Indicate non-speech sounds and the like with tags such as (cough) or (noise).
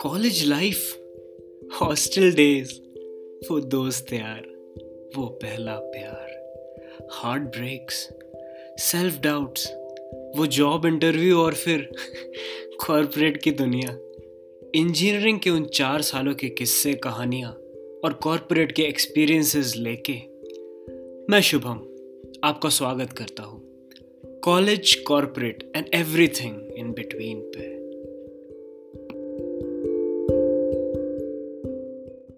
College life, hostel days, वो दोस्त यार, वो पहला प्यार, हार्ट ब्रेक्स सेल्फ डाउट्स वो जॉब इंटरव्यू और फिर (laughs) कॉरपोरेट की दुनिया। इंजीनियरिंग के उन चार सालों के किस्से, कहानियाँ और कॉरपोरेट के एक्सपीरियंसेस लेके मैं शुभम, आपका स्वागत करता हूँ। college corporate and everything in between पे